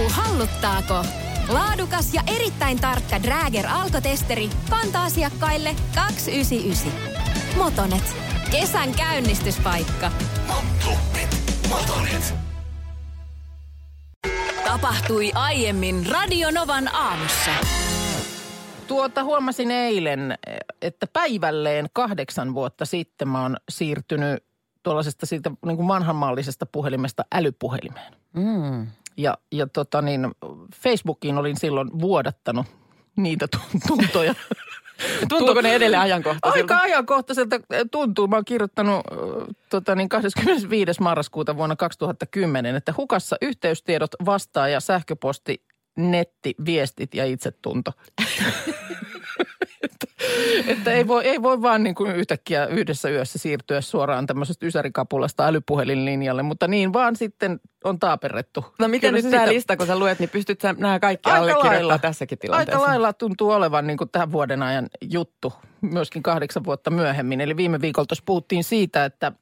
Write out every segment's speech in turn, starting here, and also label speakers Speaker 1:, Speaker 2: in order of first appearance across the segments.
Speaker 1: viikonloppu halluttaako? Laadukas ja erittäin tarkka Drager alkotesteri kantaa asiakkaille 299. Motonet. Kesän käynnistyspaikka.
Speaker 2: Motonet.
Speaker 1: Tapahtui aiemmin Radionovan aamussa.
Speaker 3: Tuota huomasin eilen, että päivälleen kahdeksan vuotta sitten mä oon siirtynyt tuollaisesta siitä niin kuin vanhanmallisesta puhelimesta älypuhelimeen.
Speaker 4: Mm.
Speaker 3: Ja, ja tota niin, Facebookiin olin silloin vuodattanut niitä tun- tuntoja.
Speaker 4: Tuntuuko ne edelleen ajankohtaisilta?
Speaker 3: Aika ajankohtaiselta tuntuu. Mä oon kirjoittanut äh, tota niin 25. marraskuuta vuonna 2010, että hukassa yhteystiedot, vastaaja, sähköposti, netti, viestit ja itsetunto. että, että ei, voi, ei voi vaan niin kuin yhtäkkiä yhdessä yössä siirtyä suoraan tämmöisestä ysärikapulasta älypuhelinlinjalle, mutta niin vaan sitten on taaperrettu.
Speaker 4: No miten
Speaker 3: Kyllä
Speaker 4: nyt tämä
Speaker 3: sitä-
Speaker 4: lista, kun sä luet, niin pystyt sä nämä kaikki
Speaker 3: Aika
Speaker 4: allekirjoittaa
Speaker 3: lailla.
Speaker 4: tässäkin tilanteessa?
Speaker 3: Aika lailla tuntuu olevan niin kuin tämän vuoden ajan juttu, myöskin kahdeksan vuotta myöhemmin. Eli viime viikolla tuossa puhuttiin siitä, että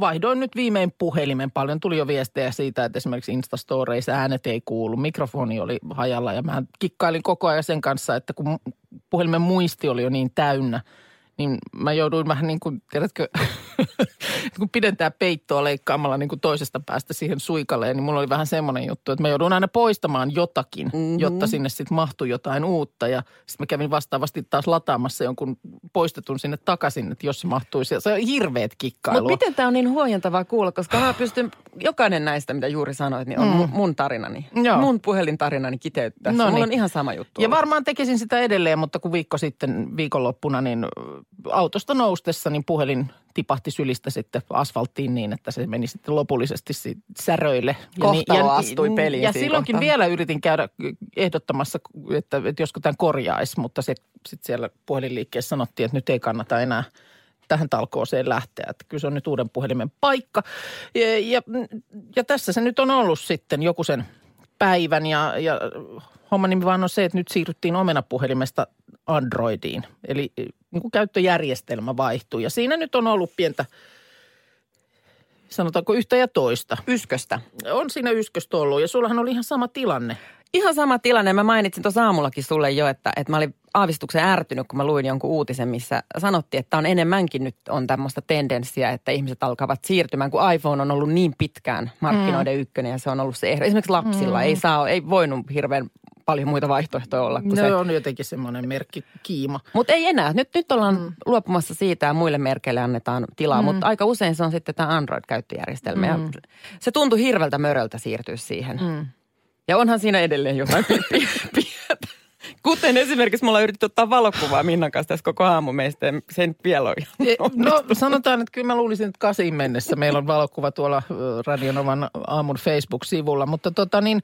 Speaker 3: vaihdoin nyt viimein puhelimen. Paljon tuli jo viestejä siitä, että esimerkiksi Instastoreissa äänet ei kuulu. Mikrofoni oli hajalla ja mä kikkailin koko ajan sen kanssa, että kun puhelimen muisti oli jo niin täynnä, niin mä jouduin vähän niin kuin, tiedätkö, kun pidentää peittoa leikkaamalla niin kuin toisesta päästä siihen suikaleen, niin mulla oli vähän semmoinen juttu, että mä joudun aina poistamaan jotakin, mm-hmm. jotta sinne sitten mahtui jotain uutta. Ja sitten mä kävin vastaavasti taas lataamassa jonkun poistetun sinne takaisin, että jos se mahtuisi. Se on hirveet kikkailua.
Speaker 4: Mutta miten tämä on niin huojentavaa kuulla, koska mä pystyn, jokainen näistä, mitä juuri sanoit, niin on mm. mun tarinani.
Speaker 3: Joo.
Speaker 4: Mun puhelintarinani kiteyttää.
Speaker 3: No
Speaker 4: Mulla
Speaker 3: niin.
Speaker 4: on ihan sama juttu.
Speaker 3: Ja
Speaker 4: ollut.
Speaker 3: varmaan tekisin sitä edelleen, mutta kun viikko sitten viikonloppuna, niin autosta noustessa, niin puhelin tipahti sylistä sitten asfalttiin niin, että se meni sitten lopullisesti säröille.
Speaker 4: Kohtalo astui peliin
Speaker 3: Ja silloinkin
Speaker 4: kohtaa.
Speaker 3: vielä yritin käydä ehdottamassa, että, että josko tämän korjaisi, mutta se, sitten siellä puhelinliikkeessä sanottiin, että nyt ei kannata enää tähän talkooseen lähteä. Että kyllä se on nyt uuden puhelimen paikka. Ja, ja, ja tässä se nyt on ollut sitten joku sen päivän ja, ja homman nimi vaan on se, että nyt siirryttiin omenapuhelimesta Androidiin. Eli niin kuin käyttöjärjestelmä vaihtui ja siinä nyt on ollut pientä, sanotaanko yhtä ja toista.
Speaker 4: Ysköstä.
Speaker 3: On siinä ysköstä ollut ja sullahan oli ihan sama tilanne.
Speaker 4: Ihan sama tilanne. Mä mainitsin tuossa aamullakin sulle jo, että, että mä olin aavistuksen ärtynyt, kun mä luin jonkun uutisen, missä sanottiin, että on enemmänkin nyt on tämmöistä tendenssiä, että ihmiset alkavat siirtymään, kun iPhone on ollut niin pitkään markkinoiden mm. ykkönen ja se on ollut se ehdo. Esimerkiksi lapsilla mm. ei saa, ei voinut hirveän paljon muita vaihtoehtoja olla kuin
Speaker 3: No
Speaker 4: se.
Speaker 3: on jotenkin semmoinen merkki kiima.
Speaker 4: Mutta ei enää. Nyt, nyt ollaan mm. luopumassa siitä ja muille merkeille annetaan tilaa, mm. mutta aika usein se on sitten tämä Android-käyttöjärjestelmä. Mm. Ja se tuntui hirveltä möröltä siirtyä siihen. Mm. Ja onhan siinä edelleen jotain pi- pi- pientä. Kuten esimerkiksi mulla on yritetty ottaa valokuvaa Minnan kanssa tässä koko aamu meistä ja se ei nyt vielä ole ihan
Speaker 3: E, No sanotaan, että kyllä mä luulisin, että kasiin mennessä meillä on valokuva tuolla Radionovan aamun Facebook-sivulla. Mutta tota niin,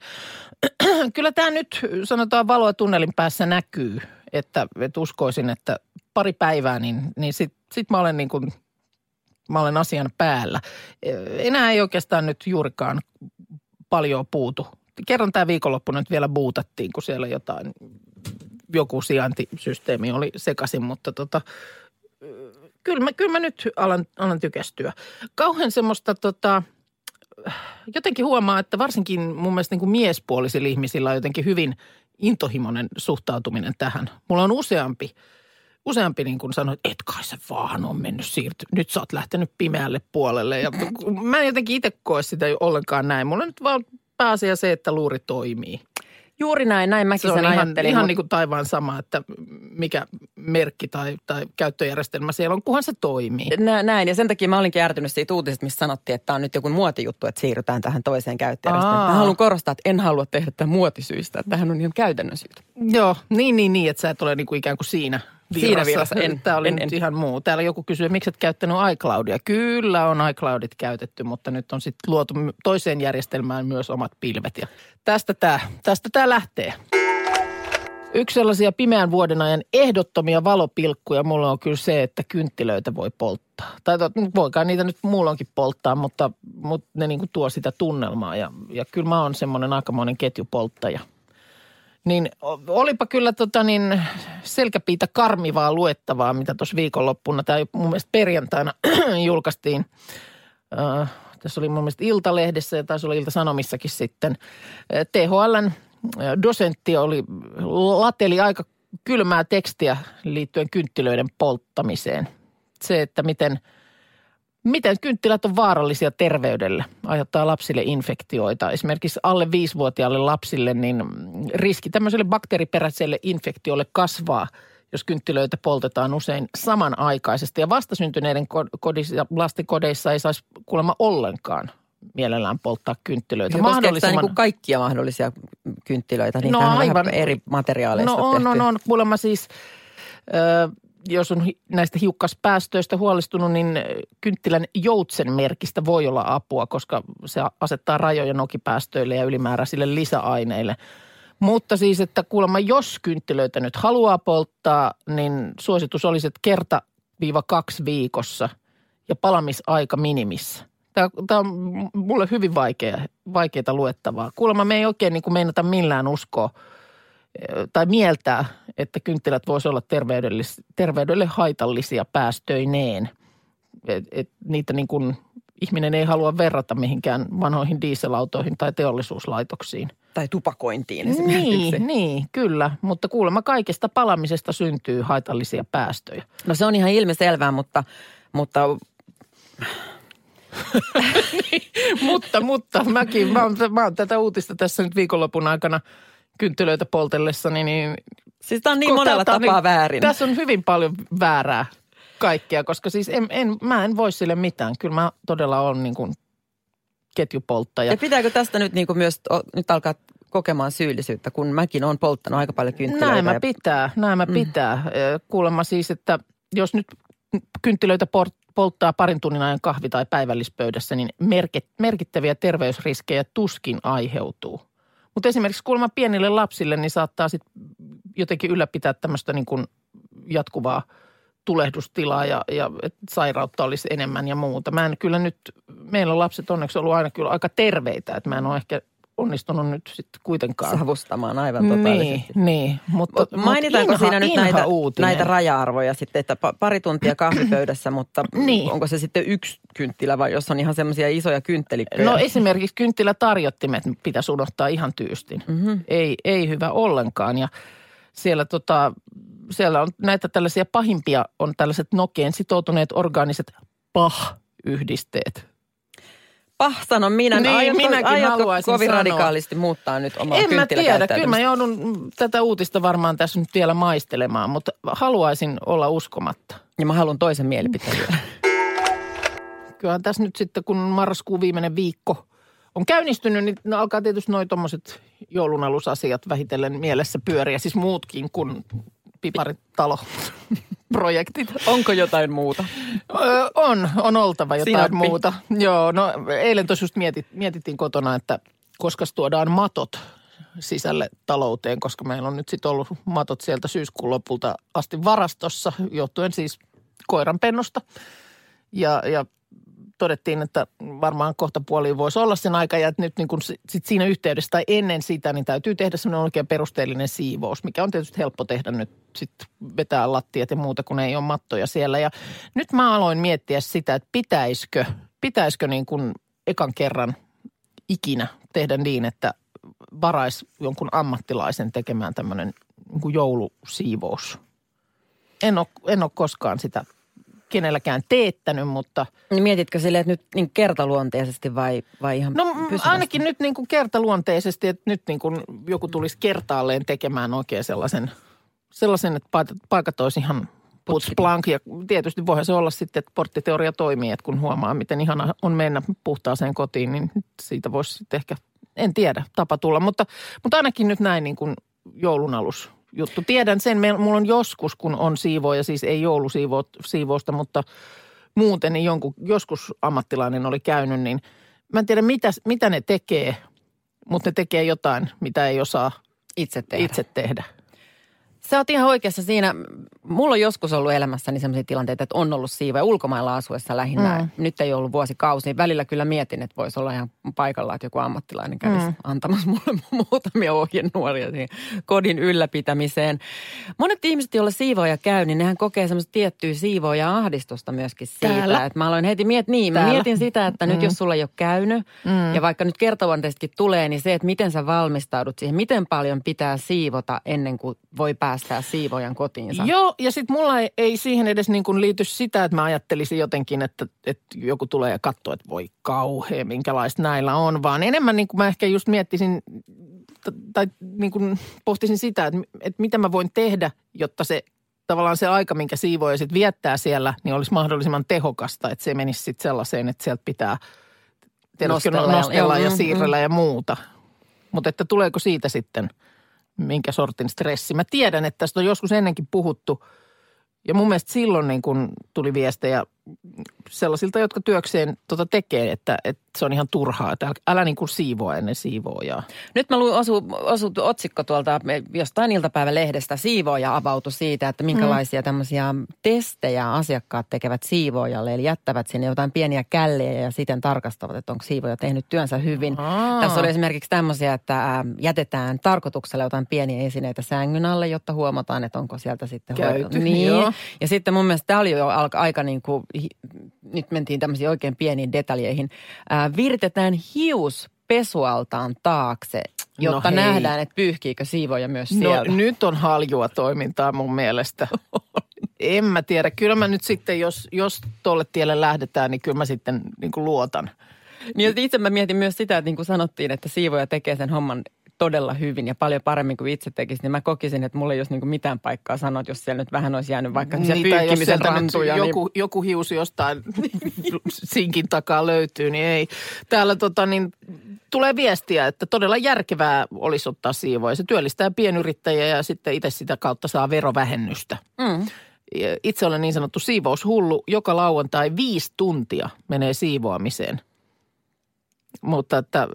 Speaker 3: kyllä tämä nyt sanotaan valoa tunnelin päässä näkyy. Että, että uskoisin, että pari päivää, niin, niin sit, sit mä olen niin kuin, mä olen asian päällä. E, Enää ei oikeastaan nyt juurikaan paljon puutu. Kerran tämä viikonloppu nyt vielä buutattiin, kun siellä jotain, joku sijaintisysteemi oli sekaisin, mutta tota, kyllä mä, kyllä mä nyt alan, alan tykästyä. Kauhean semmoista tota, jotenkin huomaa, että varsinkin mun mielestä niin kuin miespuolisilla ihmisillä on jotenkin hyvin intohimoinen suhtautuminen tähän. Mulla on useampi, useampi niin kuin sanoi, että et kai se vaan on mennyt siirty. Nyt sä oot lähtenyt pimeälle puolelle. Ja mä en jotenkin itse koe sitä ollenkaan näin. Mulla on nyt vaan pääasia se, että luuri toimii.
Speaker 4: Juuri näin, näin mäkin
Speaker 3: Se on
Speaker 4: sen
Speaker 3: ihan,
Speaker 4: ajattelin.
Speaker 3: ihan niin kuin taivaan sama, että mikä merkki tai, tai käyttöjärjestelmä siellä on, kunhan se toimii.
Speaker 4: Nä, näin, ja sen takia mä olinkin ärtynyt siitä uutisesta, missä sanottiin, että tämä on nyt joku muotijuttu, että siirrytään tähän toiseen käyttäjärjestelmään.
Speaker 3: Aa.
Speaker 4: Mä haluan korostaa, että en halua tehdä tätä muotisyistä, että tämähän on ihan käytännön syytä.
Speaker 3: Joo, niin, niin, niin, että sä et ole niin kuin ikään kuin siinä.
Speaker 4: Siinä virrassa, en,
Speaker 3: Tämä oli
Speaker 4: en,
Speaker 3: nyt
Speaker 4: en.
Speaker 3: ihan muu. Täällä joku kysyy, miksi et käyttänyt iCloudia. Kyllä on iCloudit käytetty, mutta nyt on sitten luotu toiseen järjestelmään myös omat pilvet. Ja tästä tämä tästä tää lähtee. Yksi sellaisia pimeän vuoden ajan ehdottomia valopilkkuja mulla on kyllä se, että kynttilöitä voi polttaa. Tai tot, voikaan niitä nyt muulloinkin polttaa, mutta, mutta ne niin kuin tuo sitä tunnelmaa. Ja, ja kyllä mä oon semmoinen aikamoinen ketjupolttaja. Niin olipa kyllä tota niin selkäpiitä karmivaa luettavaa, mitä tuossa viikonloppuna, tai mun mielestä perjantaina julkaistiin äh, Tässä oli mun mielestä Iltalehdessä ja taisi olla Ilta-Sanomissakin sitten. THLn dosentti oli, lateli aika kylmää tekstiä liittyen kynttilöiden polttamiseen. Se, että miten, miten kynttilät on vaarallisia terveydelle, aiheuttaa lapsille infektioita. Esimerkiksi alle viisivuotiaalle lapsille niin riski tämmöiselle bakteeriperäiselle infektiolle kasvaa, jos kynttilöitä poltetaan usein samanaikaisesti. Ja vastasyntyneiden kodissa, lastenkodeissa ei saisi kuulemma ollenkaan mielellään polttaa kynttilöitä.
Speaker 4: Ja mahdollisimman... niin kuin kaikkia mahdollisia kynttilöitä? Niitä no, aivan eri materiaaleista
Speaker 3: No on, on, on. Kuulemma siis, äh, jos on näistä hiukkaspäästöistä huolestunut, niin kynttilän joutsen merkistä voi olla apua, koska se asettaa rajoja nokipäästöille ja ylimääräisille lisäaineille. Mutta siis, että kuulemma jos kynttilöitä nyt haluaa polttaa, niin suositus olisi, että kerta viiva kaksi viikossa ja palamisaika minimissä. Tämä, tämä on mulle hyvin vaikea, vaikeaa luettavaa. Kuulemma me ei oikein niin kuin meinata millään uskoa tai mieltää, että kynttilät voisi olla terveydelle haitallisia päästöineen. Et, et niitä niin kuin ihminen ei halua verrata mihinkään vanhoihin dieselautoihin tai teollisuuslaitoksiin.
Speaker 4: Tai tupakointiin
Speaker 3: esimerkiksi. Niin, niin, kyllä. Mutta kuulemma kaikesta palamisesta syntyy haitallisia päästöjä.
Speaker 4: No se on ihan ilmiselvää, mutta, mutta
Speaker 3: niin, mutta, mutta mäkin, mä oon, mä oon tätä uutista tässä nyt viikonlopun aikana kynttilöitä poltellessani, niin...
Speaker 4: Siis tämä on niin monella tapaa niin, väärin.
Speaker 3: Tässä on hyvin paljon väärää kaikkea, koska siis en, en, mä en voi sille mitään. Kyllä mä todella olen niin kuin ketjupolttaja.
Speaker 4: Ja pitääkö tästä nyt niin kuin myös, nyt alkaa kokemaan syyllisyyttä, kun mäkin olen polttanut aika paljon kynttilöitä.
Speaker 3: Näin mä pitää, näin mä mm. pitää. Kuulemma siis, että jos nyt kynttilöitä polttaa parin tunnin ajan kahvi- tai päivällispöydässä, niin merkittäviä terveysriskejä tuskin aiheutuu. Mutta esimerkiksi kuulemma pienille lapsille, niin saattaa sitten jotenkin ylläpitää tämmöistä niin kuin jatkuvaa tulehdustilaa ja, ja sairautta olisi enemmän ja muuta. Mä en kyllä nyt, meillä on lapset onneksi ollut aina kyllä aika terveitä, että mä en ole ehkä onnistunut nyt sitten kuitenkaan.
Speaker 4: Savustamaan aivan totaalisesti.
Speaker 3: Niin, niin mutta,
Speaker 4: mutta Mainitaanko inha, siinä nyt näitä, näitä raja-arvoja sitten, että pari tuntia kahvipöydässä, mutta niin. onko se sitten yksi kynttilä vai jos on ihan semmoisia isoja kynttelikköjä?
Speaker 3: No esimerkiksi kynttilätarjottimet pitäisi unohtaa ihan tyystin. Mm-hmm. Ei, ei hyvä ollenkaan ja siellä tota, siellä on näitä tällaisia pahimpia, on tällaiset nokeen sitoutuneet orgaaniset PAH-yhdisteet.
Speaker 4: Pah, sanon minä. Niin, aiotko, minäkin aiotko haluaisin kovin sanoa. radikaalisti muuttaa nyt omaa En mä tiedä,
Speaker 3: kyllä mä joudun tätä uutista varmaan tässä nyt vielä maistelemaan, mutta haluaisin olla uskomatta.
Speaker 4: Ja mä haluan toisen mielipiteen.
Speaker 3: Kyllähän tässä nyt sitten, kun marraskuun viimeinen viikko on käynnistynyt, niin no alkaa tietysti noin tuommoiset joulunalusasiat vähitellen mielessä pyöriä. Siis muutkin kuin piparitalo projektit.
Speaker 4: Onko jotain muuta?
Speaker 3: Öö, on, on oltava jotain Sinappi. muuta. Joo, no eilen tosiaan just mietit, mietittiin kotona, että koska tuodaan matot sisälle talouteen, koska meillä on nyt sitten ollut matot sieltä syyskuun lopulta asti varastossa, johtuen siis koiranpennosta. Ja, ja todettiin, että varmaan kohta puoliin voisi olla sen aika ja nyt niin kuin sit siinä yhteydessä tai ennen sitä niin täytyy tehdä semmoinen oikein perusteellinen siivous, mikä on tietysti helppo tehdä nyt sitten vetää lattiat ja muuta, kun ei ole mattoja siellä. Ja nyt mä aloin miettiä sitä, että pitäisikö, pitäisikö niin kuin ekan kerran ikinä tehdä niin, että varais jonkun ammattilaisen tekemään tämmöinen niin joulusiivous. En ole, en ole koskaan sitä kenelläkään teettänyt, mutta...
Speaker 4: Niin mietitkö sille, että nyt niin kertaluonteisesti vai, vai ihan
Speaker 3: No pysyvästi? ainakin nyt niin kuin kertaluonteisesti, että nyt niin kuin joku tulisi kertaalleen tekemään oikein sellaisen, sellaisen että paikat olisi ihan putsblank. Ja tietysti voihan se olla sitten, että porttiteoria toimii, että kun huomaa, miten ihana on mennä puhtaaseen kotiin, niin siitä voisi sitten ehkä, en tiedä, tapa tulla. Mutta, mutta ainakin nyt näin niin kuin joulun alus juttu. Tiedän sen, mulla on joskus, kun on siivoja, siis ei joulusiivousta, mutta muuten niin jonkun, joskus ammattilainen oli käynyt, niin mä en tiedä mitä, mitä ne tekee, mutta ne tekee jotain, mitä ei osaa
Speaker 4: itse tehdä.
Speaker 3: Itse tehdä.
Speaker 4: Sä oot ihan oikeassa siinä. Mulla on joskus ollut elämässäni sellaisia tilanteita, että on ollut siivoja ulkomailla asuessa lähinnä. Mm. Nyt ei ollut vuosikausi. Niin välillä kyllä mietin, että voisi olla ihan paikalla, että joku ammattilainen kävisi mm. antamassa mulle muutamia ohjenuoria siihen kodin ylläpitämiseen. Monet ihmiset, joilla siivoja käy, niin nehän kokee semmoista tiettyä siivoja ahdistusta myöskin siitä.
Speaker 3: Täällä.
Speaker 4: Että mä aloin heti miet, niin, mä
Speaker 3: Täällä.
Speaker 4: mietin sitä, että nyt jos sulla ei ole käynyt
Speaker 3: Mm.
Speaker 4: ja vaikka nyt kertovanteestakin tulee, niin se, että miten sä valmistaudut siihen, miten paljon pitää siivota ennen kuin voi päästää siivojan kotiinsa.
Speaker 3: Joo, ja sitten mulla ei, ei siihen edes niin kuin liity sitä, että mä ajattelisin jotenkin, että, että joku tulee ja katsoo, että voi kauhea, minkälaista näillä on, vaan enemmän niin kuin mä ehkä just miettisin tai niin kuin pohtisin sitä, että, että mitä mä voin tehdä, jotta se tavallaan se aika, minkä siivoja sitten viettää siellä, niin olisi mahdollisimman tehokasta, että se menisi sitten sellaiseen, että sieltä pitää
Speaker 4: Nostella
Speaker 3: nostella,
Speaker 4: ja-
Speaker 3: ja
Speaker 4: mm,
Speaker 3: siirrellä ja muuta. Mutta että tuleeko siitä sitten minkä sortin stressi. Mä tiedän, että tästä on joskus ennenkin puhuttu ja mun mielestä silloin niin kun tuli viestejä sellaisilta, jotka työkseen tota tekee, että, että se on ihan turhaa, että älä, niin kuin siivoa ennen siivoojaa.
Speaker 4: Nyt mä luin osu, osu otsikko tuolta jostain iltapäivälehdestä. Siivooja avautui siitä, että minkälaisia tämmöisiä testejä asiakkaat tekevät siivoojalle. Eli jättävät sinne jotain pieniä källejä ja siten tarkastavat, että onko siivoja tehnyt työnsä hyvin.
Speaker 3: Aa.
Speaker 4: Tässä oli esimerkiksi tämmöisiä, että ä, jätetään tarkoituksella jotain pieniä esineitä sängyn alle, jotta huomataan, että onko sieltä sitten
Speaker 3: Käyty,
Speaker 4: Niin.
Speaker 3: joo.
Speaker 4: Ja sitten mun mielestä tämä oli jo aika niin kuin, nyt mentiin tämmöisiin oikein pieniin detaljeihin. Ää, viritetään hius pesualtaan taakse, jotta
Speaker 3: hei.
Speaker 4: nähdään, että pyyhkiikö siivoja myös
Speaker 3: No
Speaker 4: sieltä.
Speaker 3: nyt on haljua toimintaa mun mielestä. en mä tiedä. Kyllä mä nyt sitten, jos, jos tolle tielle lähdetään, niin kyllä mä sitten niin kuin luotan.
Speaker 4: Niin itse mä mietin myös sitä, että niin kuin sanottiin, että siivoja tekee sen homman todella hyvin ja paljon paremmin kuin itse tekisi, niin mä kokisin, että mulla ei olisi niin kuin mitään paikkaa sanoa, että jos siellä nyt vähän olisi jäänyt vaikka
Speaker 3: Niitä, nyt
Speaker 4: rantuja. Niin,
Speaker 3: joku, joku hius jostain sinkin takaa löytyy, niin ei. Täällä tota, niin, tulee viestiä, että todella järkevää olisi ottaa siivoja. Se työllistää pienyrittäjiä ja sitten itse sitä kautta saa verovähennystä.
Speaker 4: mm.
Speaker 3: Itse olen niin sanottu siivoushullu. Joka lauantai viisi tuntia menee siivoamiseen. Mutta että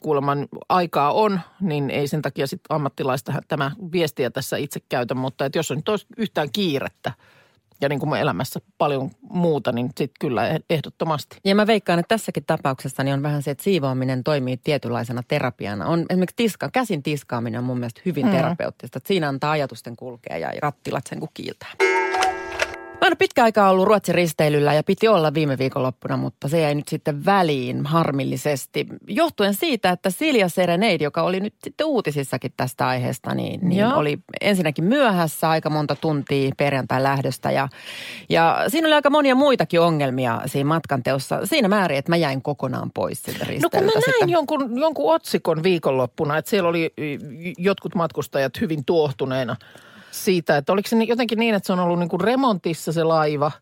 Speaker 3: kuuleman aikaa on, niin ei sen takia sitten ammattilaista tämä viestiä tässä itse käytä. Mutta että jos on nyt yhtään kiirettä ja niin kuin mun elämässä paljon muuta, niin sitten kyllä eh- ehdottomasti.
Speaker 4: Ja mä veikkaan, että tässäkin tapauksessa niin on vähän se, että siivoaminen toimii tietynlaisena terapiana. On esimerkiksi tiska, käsin tiskaaminen on mun mielestä hyvin
Speaker 3: Mm.
Speaker 4: terapeuttista. Että siinä antaa ajatusten kulkea ja rattilat sen kun kiiltää. Mä oon pitkä aikaa ollut Ruotsin risteilyllä ja piti olla viime viikonloppuna, mutta se jäi nyt sitten väliin harmillisesti. Johtuen siitä, että Silja Serenade, joka oli nyt sitten uutisissakin tästä aiheesta, niin, niin
Speaker 3: Joo.
Speaker 4: oli ensinnäkin myöhässä aika monta tuntia perjantai lähdöstä. Ja, ja siinä oli aika monia muitakin ongelmia siinä matkan teossa. Siinä määrin, että mä jäin kokonaan pois siltä
Speaker 3: No kun mä
Speaker 4: risteilyltä.
Speaker 3: näin
Speaker 4: sitten.
Speaker 3: jonkun, jonkun otsikon viikonloppuna, että siellä oli jotkut matkustajat hyvin tuohtuneena siitä, että oliko se jotenkin niin, että se on ollut niin kuin remontissa se laiva.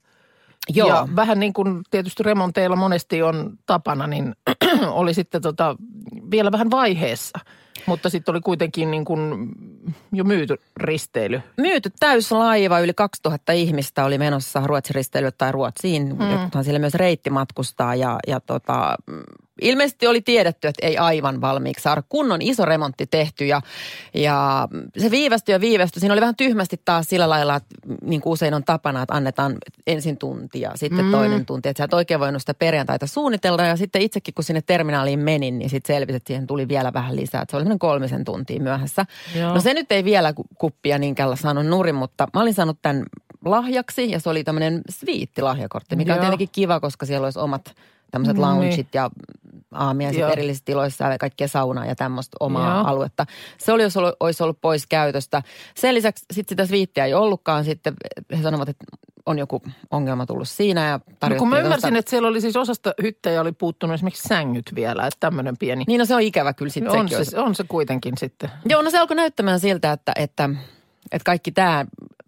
Speaker 4: Joo.
Speaker 3: Ja vähän niin kuin tietysti remonteilla monesti on tapana, niin oli sitten tota vielä vähän vaiheessa. Mutta sitten oli kuitenkin niin kuin jo myyty risteily.
Speaker 4: Myyty täyslaiva, yli 2000 ihmistä oli menossa Ruotsin risteilylle tai Ruotsiin. Mm. Jotkuthan siellä myös reitti matkustaa ja, ja tota, ilmeisesti oli tiedetty, että ei aivan valmiiksi saada kunnon iso remontti tehty ja, ja se viivästyi ja viivästyi. Siinä oli vähän tyhmästi taas sillä lailla, että niin kuin usein on tapana, että annetaan ensin tunti ja sitten mm. toinen tunti. Että sä et oikein voinut sitä perjantaita suunnitella ja sitten itsekin kun sinne terminaaliin menin, niin sitten selvisi, että siihen tuli vielä vähän lisää. Että se oli semmoinen kolmisen tuntia myöhässä.
Speaker 3: Joo.
Speaker 4: No se nyt ei vielä ku- kuppia niinkään saanut nurin, mutta mä olin saanut tämän lahjaksi ja se oli tämmöinen sviittilahjakortti, mikä
Speaker 3: Joo.
Speaker 4: on tietenkin kiva, koska siellä olisi omat tämmöiset
Speaker 3: Niin.
Speaker 4: loungeit ja aamiaiset erillisissä tiloissa ja kaikkea saunaa ja tämmöistä omaa
Speaker 3: Joo.
Speaker 4: aluetta. Se oli, jos ollut, olisi ollut pois käytöstä. Sen lisäksi sit sitä sviittiä ei ollutkaan sitten. He sanovat, että on joku ongelma tullut siinä ja
Speaker 3: No kun mä ymmärsin,
Speaker 4: tuosta-
Speaker 3: että siellä oli siis osasta hyttejä oli puuttunut esimerkiksi sängyt vielä, että tämmöinen pieni.
Speaker 4: Niin no se on ikävä kyllä sitten
Speaker 3: on,
Speaker 4: sekin.
Speaker 3: se, on se kuitenkin sitten.
Speaker 4: Joo, no se alkoi näyttämään siltä, että, että, että kaikki tämä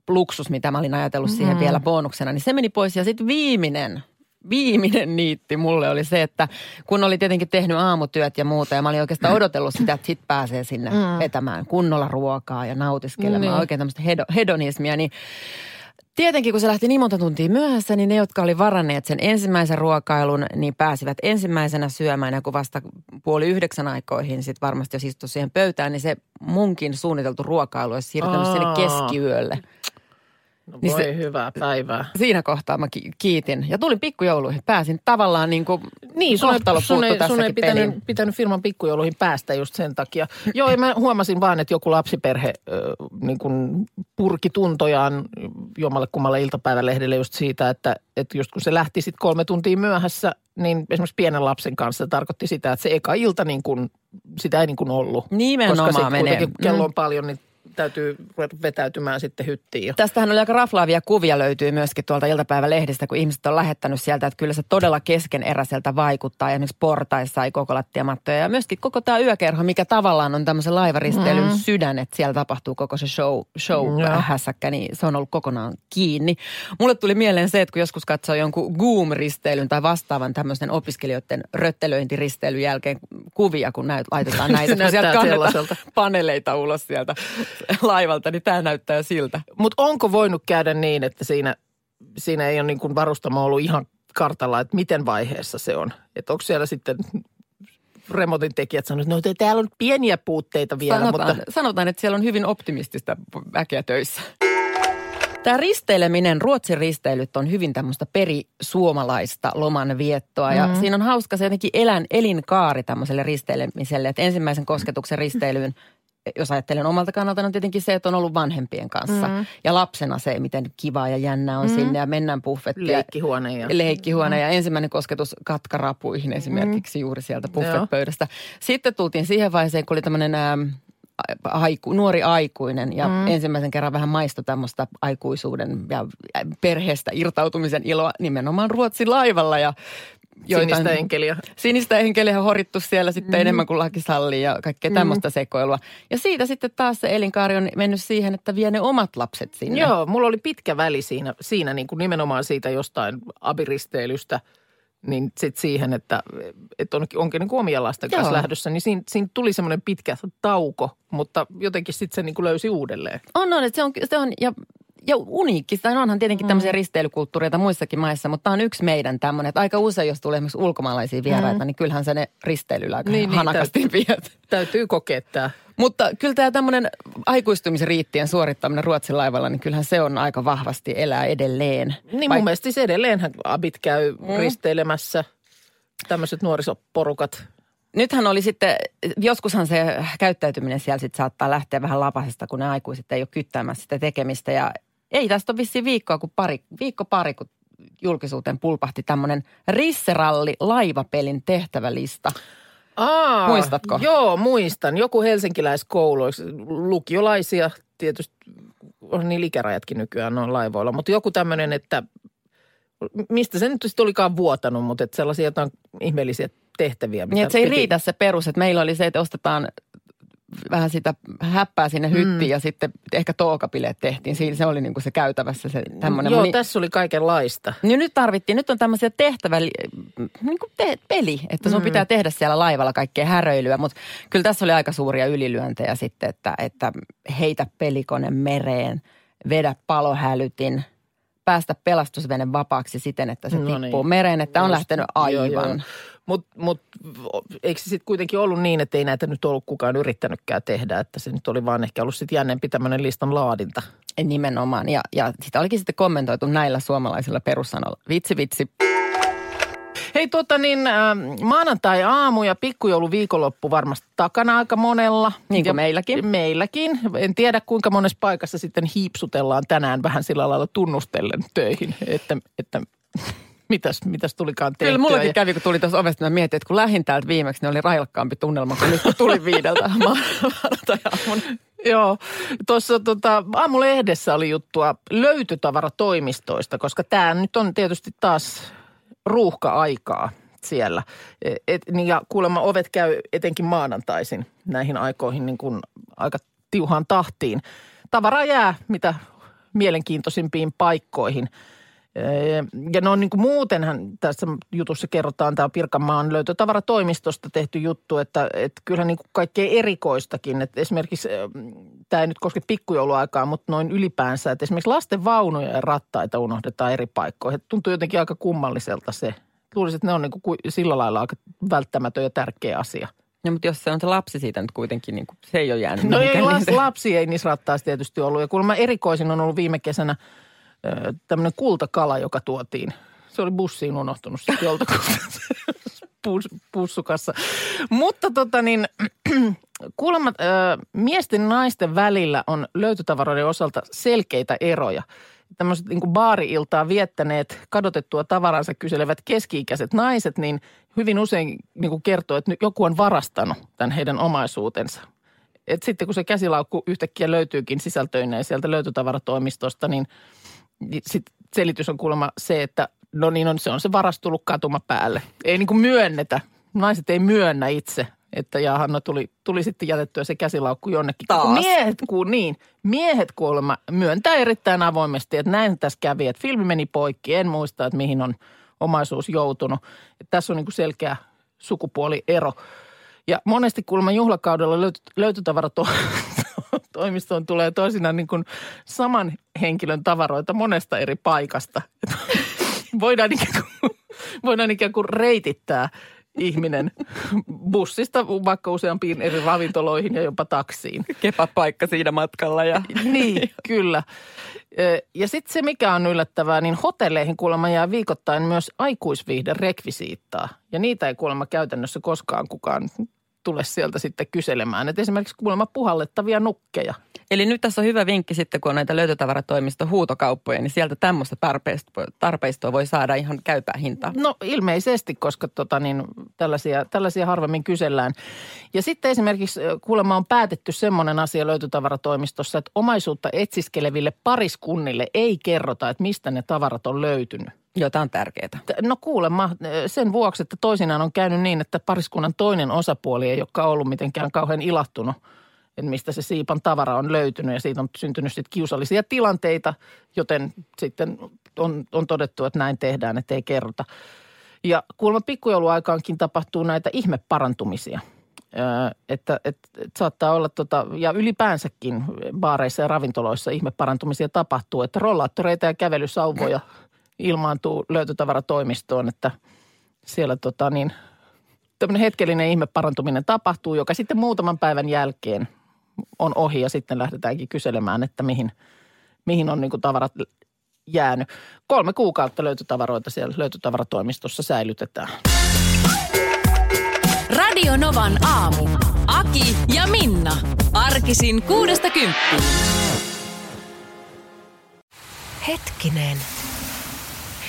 Speaker 4: luksus, mitä mä olin ajatellut siihen vielä bonuksena, niin se meni pois. Ja sitten viimeinen, viimeinen niitti mulle oli se, että kun oli tietenkin tehnyt aamutyöt ja muuta, ja mä olin oikeastaan odotellut sitä, että sit pääsee sinne mm. vetämään kunnolla ruokaa ja nautiskelemaan,
Speaker 3: Niin.
Speaker 4: oikein tämmöistä hedo, hedonismia, niin Tietenkin, kun se lähti niin monta tuntia myöhässä, niin ne, jotka oli varanneet sen ensimmäisen ruokailun, niin pääsivät ensimmäisenä syömään. Ja kun vasta puoli yhdeksän aikoihin sitten varmasti jos istui siihen pöytään, niin se munkin suunniteltu ruokailu olisi siirtynyt sinne keskiyölle.
Speaker 3: No
Speaker 4: Niin
Speaker 3: voi
Speaker 4: se-
Speaker 3: hyvää päivää.
Speaker 4: Siinä kohtaa mä ki- kiitin. Ja tulin pikkujouluihin. Pääsin tavallaan niin kuin
Speaker 3: Niin, sun, sun, ei, sun ei pitänyt,
Speaker 4: peliin.
Speaker 3: pitänyt firman pikkujouluihin päästä just sen takia. Joo, ja mä huomasin vaan, että joku lapsiperhe äh, niin kun purki tuntojaan jommalle kummalle iltapäivälehdelle just siitä, että, että just kun se lähti sitten kolme tuntia myöhässä, niin esimerkiksi pienen lapsen kanssa se tarkoitti sitä, että se eka ilta niin kun, sitä ei niin kuin ollut.
Speaker 4: Nimenomaan
Speaker 3: Koska se
Speaker 4: menee.
Speaker 3: kello
Speaker 4: Mm.
Speaker 3: on paljon, niin täytyy ruveta vetäytymään sitten hyttiin. jo.
Speaker 4: Tästähän oli aika raflaavia kuvia löytyy myöskin tuolta iltapäivälehdistä, kun ihmiset on lähettänyt sieltä, että kyllä se todella keskeneräiseltä vaikuttaa. Ja esimerkiksi portaissa ei koko lattiamattoja ja myöskin koko tämä yökerho, mikä tavallaan on tämmöisen laivaristeilyn mm. sydän, että siellä tapahtuu koko se show, show
Speaker 3: Joo.
Speaker 4: hässäkkä, niin se on ollut kokonaan kiinni. Mulle tuli mieleen se, että kun joskus katsoo jonkun Goom-risteilyn tai vastaavan tämmöisen opiskelijoiden röttelöintiristeilyn jälkeen kuvia, kun näyt, laitetaan näitä, kun sieltä kannetaan paneleita ulos sieltä laivalta, niin tämä näyttää siltä.
Speaker 3: Mutta onko voinut käydä niin, että siinä, siinä ei ole niin kuin varustamo ollut ihan kartalla, että miten vaiheessa se on? Että onko siellä sitten remotin tekijät sanoneet, no te- täällä on pieniä puutteita vielä,
Speaker 4: sanotaan,
Speaker 3: mutta
Speaker 4: sanotaan, että siellä on hyvin optimistista väkeä töissä. Tämä risteileminen, Ruotsin risteilyt on hyvin tämmöistä perisuomalaista lomanviettoa. Ja
Speaker 3: Mm-hmm.
Speaker 4: siinä on hauska se jotenkin elän, elinkaari tämmöiselle risteilemiselle. Että ensimmäisen kosketuksen risteilyyn, jos ajattelen omalta kannalta, on tietenkin se, että on ollut vanhempien kanssa.
Speaker 3: Mm-hmm.
Speaker 4: Ja lapsena se, miten kivaa ja jännää on sinne ja mennään buffettiin.
Speaker 3: leikkihuone ja...
Speaker 4: Leikkihuone ja ensimmäinen kosketus katkarapuihin esimerkiksi juuri sieltä
Speaker 3: Joo.
Speaker 4: buffetpöydästä. Sitten tultiin siihen vaiheeseen, kun oli tämmöinen ää, aiku, nuori aikuinen ja mm. ensimmäisen kerran vähän maisto tämmöistä aikuisuuden ja perheestä irtautumisen iloa nimenomaan Ruotsin laivalla ja
Speaker 3: Sinistä enkeliä.
Speaker 4: Sinistä enkeliä on horittu siellä sitten mm. enemmän kuin laki sallii ja kaikkea tämmöistä sekoilua. Ja siitä sitten taas se elinkaari on mennyt siihen, että vie ne omat lapset sinne.
Speaker 3: Joo, mulla oli pitkä väli siinä, siinä niin kuin nimenomaan siitä jostain abiristeilystä, niin sitten siihen, että, että onkin, onkin niin omia lasten kanssa
Speaker 4: Joo.
Speaker 3: lähdössä, niin siinä, siinä tuli semmoinen pitkä tauko, mutta jotenkin sitten se niin kuin löysi uudelleen.
Speaker 4: On, on, että se on, se on ja, ja uniikki. Tai onhan tietenkin tämmöisiä risteilykulttuureita muissakin maissa, mutta tämä on yksi meidän tämmöinen. Että aika usein, jos tulee esimerkiksi ulkomaalaisia vieraita, niin kyllähän se ne risteilyllä aika
Speaker 3: Niin,
Speaker 4: niin,
Speaker 3: niin,
Speaker 4: hanakasti viet.
Speaker 3: Täytyy kokea tämä.
Speaker 4: Mutta kyllä tämä tämmöinen aikuistumisriittien suorittaminen Ruotsin laivalla, niin kyllähän se on aika vahvasti elää edelleen.
Speaker 3: Niin
Speaker 4: Vaik-
Speaker 3: mun mielestä siis edelleenhän abit käy mm. risteilemässä tämmöiset nuorisoporukat.
Speaker 4: Nythän oli sitten, joskushan se käyttäytyminen siellä sitten saattaa lähteä vähän lapasesta, kun ne aikuiset ei ole kyttäämässä sitä tekemistä. Ja ei tästä ole vissiin viikkoa, kun pari, viikko pari, kun julkisuuteen pulpahti tämmöinen Risseralli laivapelin tehtävälista.
Speaker 3: Aa,
Speaker 4: Muistatko?
Speaker 3: Joo, muistan. Joku helsinkiläiskoulu, lukiolaisia tietysti, on niin ikärajatkin nykyään on laivoilla, mutta joku tämmöinen, että mistä se nyt sitten olikaan vuotanut, mutta että sellaisia jotain ihmeellisiä tehtäviä.
Speaker 4: Niin, että se ei
Speaker 3: piti-
Speaker 4: riitä se perus, että meillä oli se, että ostetaan vähän sitä häppää sinne hyttiin mm. ja sitten ehkä tookapileet tehtiin. Siinä se oli niin kuin se käytävässä se tämmöinen.
Speaker 3: Joo,
Speaker 4: Moni-
Speaker 3: tässä oli kaikenlaista.
Speaker 4: Niin nyt tarvittiin, nyt on tämmöisiä tehtävä, niin kuin te, peli, että sun mm. pitää tehdä siellä laivalla kaikkea häröilyä, mutta kyllä tässä oli aika suuria ylilyöntejä sitten, että, että heitä pelikone mereen, vedä palohälytin, päästä pelastusvene vapaaksi siten, että se
Speaker 3: No
Speaker 4: tippuu
Speaker 3: niin.
Speaker 4: mereen, että on
Speaker 3: Just,
Speaker 4: lähtenyt
Speaker 3: joo,
Speaker 4: aivan.
Speaker 3: joo. Mutta mut, eikö se sitten kuitenkin ollut niin, että ei näitä nyt ollut kukaan yrittänytkään tehdä, että se nyt oli vaan ehkä ollut sitten jännempi tämmöinen listan laadinta.
Speaker 4: Nimenomaan. Ja, ja sitä olikin sitten kommentoitu näillä suomalaisilla perussanoilla. Vitsi, vitsi.
Speaker 3: Hei tota niin, äh, maanantai-aamu ja pikkujoulu viikonloppu varmasti takana aika monella.
Speaker 4: Niin kuin
Speaker 3: ja
Speaker 4: meilläkin.
Speaker 3: Meilläkin. En tiedä kuinka monessa paikassa sitten hiipsutellaan tänään vähän sillä lailla tunnustellen töihin, että, että mitäs, mitäs tulikaan tehtyä.
Speaker 4: Kyllä mullakin
Speaker 3: Ja-
Speaker 4: kävi, kun tuli tuossa ovesta, mä mietin, että kun lähdin täältä viimeksi, niin oli railakkaampi tunnelma kuin nyt, kun tuli viideltä maanantai-aamuna.
Speaker 3: Joo, tuossa tota, aamulehdessä oli juttua löytötavaratoimistoista, koska tämä nyt on tietysti taas ruuhka-aikaa siellä. Et, niin ja kuulemma ovet käy etenkin maanantaisin näihin aikoihin niin kuin aika tiuhaan tahtiin. Tavaraa jää mitä mielenkiintoisimpiin paikkoihin. Ja no niin kuin muutenhan tässä jutussa kerrotaan, tämä Pirkanmaan löytötavaratoimistosta tehty juttu, että, että kyllähän niin kuin kaikkea erikoistakin. Että esimerkiksi, tämä ei nyt koske pikkujouluaikaa, mutta noin ylipäänsä, että esimerkiksi lasten vaunuja ja rattaita unohdetaan eri paikkoihin. Että tuntuu jotenkin aika kummalliselta se. Luulisin, että ne on niin kuin sillä lailla aika välttämätön ja tärkeä asia.
Speaker 4: No, mutta jos se on se lapsi siitä nyt kuitenkin, niin kuin, se ei ole jäänyt.
Speaker 3: No ei,
Speaker 4: niin
Speaker 3: lapsi ei niissä rattaissa tietysti ollut. Ja kuulemma erikoisin on ollut viime kesänä – tämmöinen kultakala, joka tuotiin. Se oli bussiin unohtunut sitten joltakulta pussukassa. Mutta tota niin, kuulemma miesten ja naisten välillä on löytötavaroiden osalta selkeitä eroja. Tämmöiset niin baari-iltaa viettäneet kadotettua tavaransa kyselevät keski-ikäiset naiset, niin hyvin usein niin kuin kertoo, että joku on varastanut tämän heidän omaisuutensa. Et sitten kun se käsilaukku yhtäkkiä löytyykin sisältöineen sieltä löytötavaratoimistosta, niin sit selitys on kuulemma se, että no niin on, se on se varas tullut katuma päälle. Ei niin kuin myönnetä. Naiset ei myönnä itse, että jaha, no tuli, tuli sitten jätettyä se käsilaukku jonnekin.
Speaker 4: Taas.
Speaker 3: Miehet, kun niin, miehet kuulemma myöntää erittäin avoimesti, että näin tässä kävi, että filmi meni poikki. En muista, että mihin on omaisuus joutunut. Että tässä on niin kuin selkeä sukupuoliero. Ja monesti kuulemma juhlakaudella löyty, löytötavarato toimistoon tulee toisinaan niin kuin saman henkilön tavaroita monesta eri paikasta. voidaan, ikään kuin, voidaan ikään kuin reitittää ihminen bussista vaikka useampiin eri ravintoloihin ja jopa taksiin.
Speaker 4: paikka siinä matkalla. Ja.
Speaker 3: Niin, kyllä. Ja sitten se, mikä on yllättävää, niin hotelleihin kuulemma jää viikoittain myös aikuisviihden rekvisiittaa. Ja niitä ei kuulemma käytännössä koskaan kukaan tule sieltä sitten kyselemään. Että esimerkiksi kuulemma puhallettavia nukkeja.
Speaker 4: Eli nyt tässä on hyvä vinkki sitten, kun on näitä löytötavaratoimisto huutokauppoja, niin sieltä tämmöistä tarpeistoa voi saada ihan käypää hintaa.
Speaker 3: No ilmeisesti, koska tota niin, tällaisia, tällaisia harvemmin kysellään. Ja sitten esimerkiksi kuulemma on päätetty semmoinen asia löytötavaratoimistossa, että omaisuutta etsiskeleville pariskunnille ei kerrota, että mistä ne tavarat on löytynyt.
Speaker 4: Jota on tärkeää.
Speaker 3: No kuulemma sen vuoksi, että toisinaan on käynyt niin, että pariskunnan toinen osapuoli ei ole ollut mitenkään kauhean ilahtunut, että mistä se siipan tavara on löytynyt ja siitä on syntynyt sitten kiusallisia tilanteita, joten sitten on, on todettu, että näin tehdään, että ei kerrota. Ja kuulemma pikkujouluaikaankin tapahtuu näitä ihmeparantumisia. että, että, että saattaa olla, tota, ja ylipäänsäkin baareissa ja ravintoloissa ihmeparantumisia tapahtuu, että rollaattoreita ja kävelysauvoja – ilmaantuu löytötavaratoimistoon, että siellä tota niin, tämmöinen hetkellinen ihme parantuminen tapahtuu, joka sitten muutaman päivän jälkeen on ohi ja sitten lähdetäänkin kyselemään, että mihin, mihin on niin kuin tavarat jäänyt. Kolme kuukautta löytötavaroita siellä löytötavaratoimistossa säilytetään.
Speaker 1: Radio Novan aamu. Aki ja Minna. Arkisin kuudesta kymppiin.
Speaker 2: Hetkinen.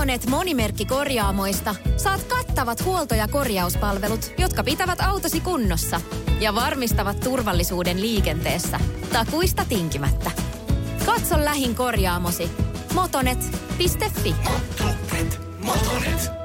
Speaker 1: Monet monimerkkikorjaamoista saat kattavat huolto- ja korjauspalvelut, jotka pitävät autosi kunnossa ja varmistavat turvallisuuden liikenteessä. Takuista tinkimättä. Katso lähin korjaamosi. motonet.fi. Motonet.